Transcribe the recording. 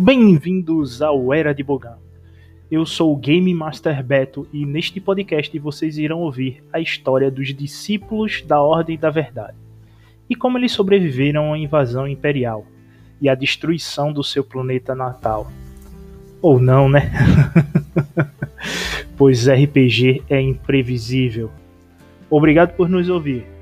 Bem-vindos ao Era de Bogan. Eu sou o Game Master Beto e neste podcast vocês irão ouvir a história dos discípulos da Ordem da Verdade e como eles sobreviveram à invasão imperial e à destruição do seu planeta natal. Ou não, né? pois RPG é imprevisível. Obrigado por nos ouvir.